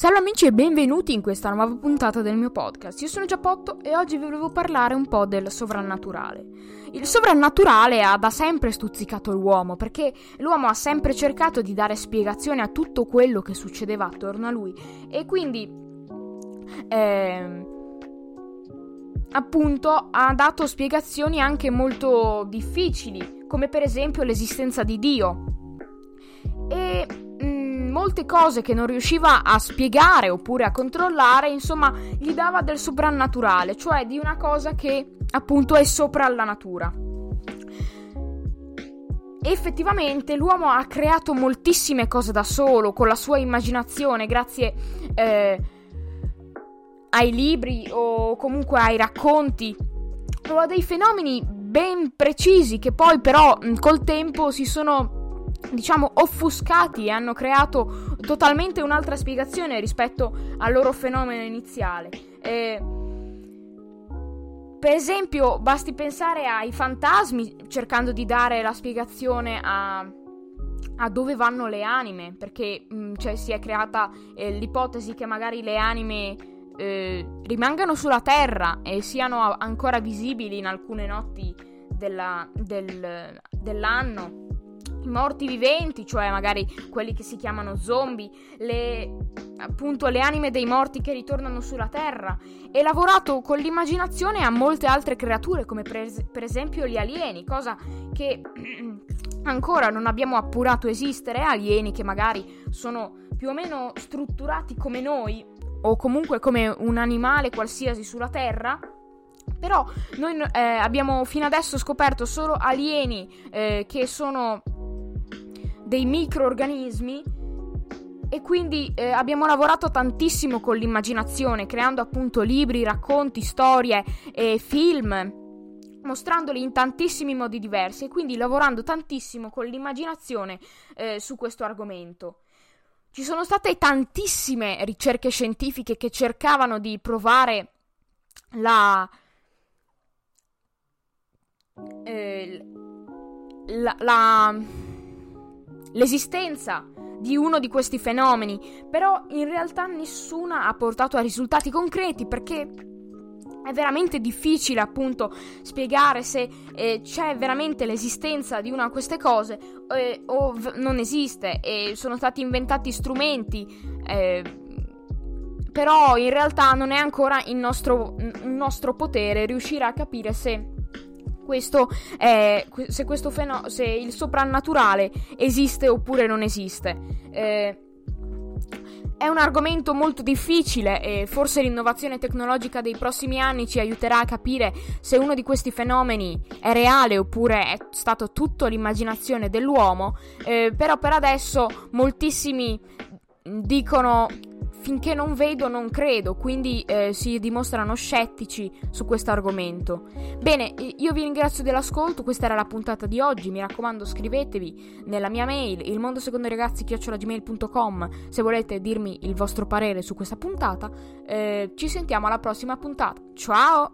Salve amici e benvenuti in questa nuova puntata del mio podcast. Io sono Giappotto e oggi vi volevo parlare un po' del sovrannaturale. Il sovrannaturale ha da sempre stuzzicato l'uomo perché l'uomo ha sempre cercato di dare spiegazione a tutto quello che succedeva attorno a lui e quindi eh, appunto ha dato spiegazioni anche molto difficili come per esempio l'esistenza di Dio. E molte cose che non riusciva a spiegare oppure a controllare, insomma, gli dava del soprannaturale, cioè di una cosa che appunto è sopra la natura. Effettivamente l'uomo ha creato moltissime cose da solo, con la sua immaginazione, grazie eh, ai libri o comunque ai racconti o a dei fenomeni ben precisi che poi però col tempo si sono diciamo offuscati e hanno creato totalmente un'altra spiegazione rispetto al loro fenomeno iniziale. Eh, per esempio, basti pensare ai fantasmi cercando di dare la spiegazione a, a dove vanno le anime, perché mh, mm, cioè, si è creata eh, l'ipotesi che magari le anime eh, rimangano sulla Terra e siano ancora visibili in alcune notti della, del, dell'anno morti viventi, cioè magari quelli che si chiamano zombie, le, appunto le anime dei morti che ritornano sulla Terra e lavorato con l'immaginazione a molte altre creature come per, per esempio gli alieni, cosa che ancora non abbiamo appurato esistere, alieni che magari sono più o meno strutturati come noi o comunque come un animale qualsiasi sulla Terra. Però noi eh, abbiamo fino adesso scoperto solo alieni eh, che sono dei microorganismi e quindi eh, abbiamo lavorato tantissimo con l'immaginazione, creando appunto libri, racconti, storie e film, mostrandoli in tantissimi modi diversi e quindi lavorando tantissimo con l'immaginazione eh, su questo argomento. Ci sono state tantissime ricerche scientifiche che cercavano di provare la, eh, la, la l'esistenza di uno di questi fenomeni, però in realtà nessuna ha portato a risultati concreti perché è veramente difficile appunto spiegare se eh, c'è veramente l'esistenza di una di queste cose eh, o v- non esiste e sono stati inventati strumenti eh, però in realtà non è ancora in nostro, in nostro potere riuscire a capire se questo è, se, questo feno- se il soprannaturale esiste oppure non esiste. Eh, è un argomento molto difficile e forse l'innovazione tecnologica dei prossimi anni ci aiuterà a capire se uno di questi fenomeni è reale oppure è stato tutto l'immaginazione dell'uomo, eh, però per adesso moltissimi dicono finché non vedo non credo, quindi eh, si dimostrano scettici su questo argomento. Bene, io vi ringrazio dell'ascolto, questa era la puntata di oggi, mi raccomando scrivetevi nella mia mail ilmondosecondoragazzi.gmail.com se volete dirmi il vostro parere su questa puntata, eh, ci sentiamo alla prossima puntata, ciao!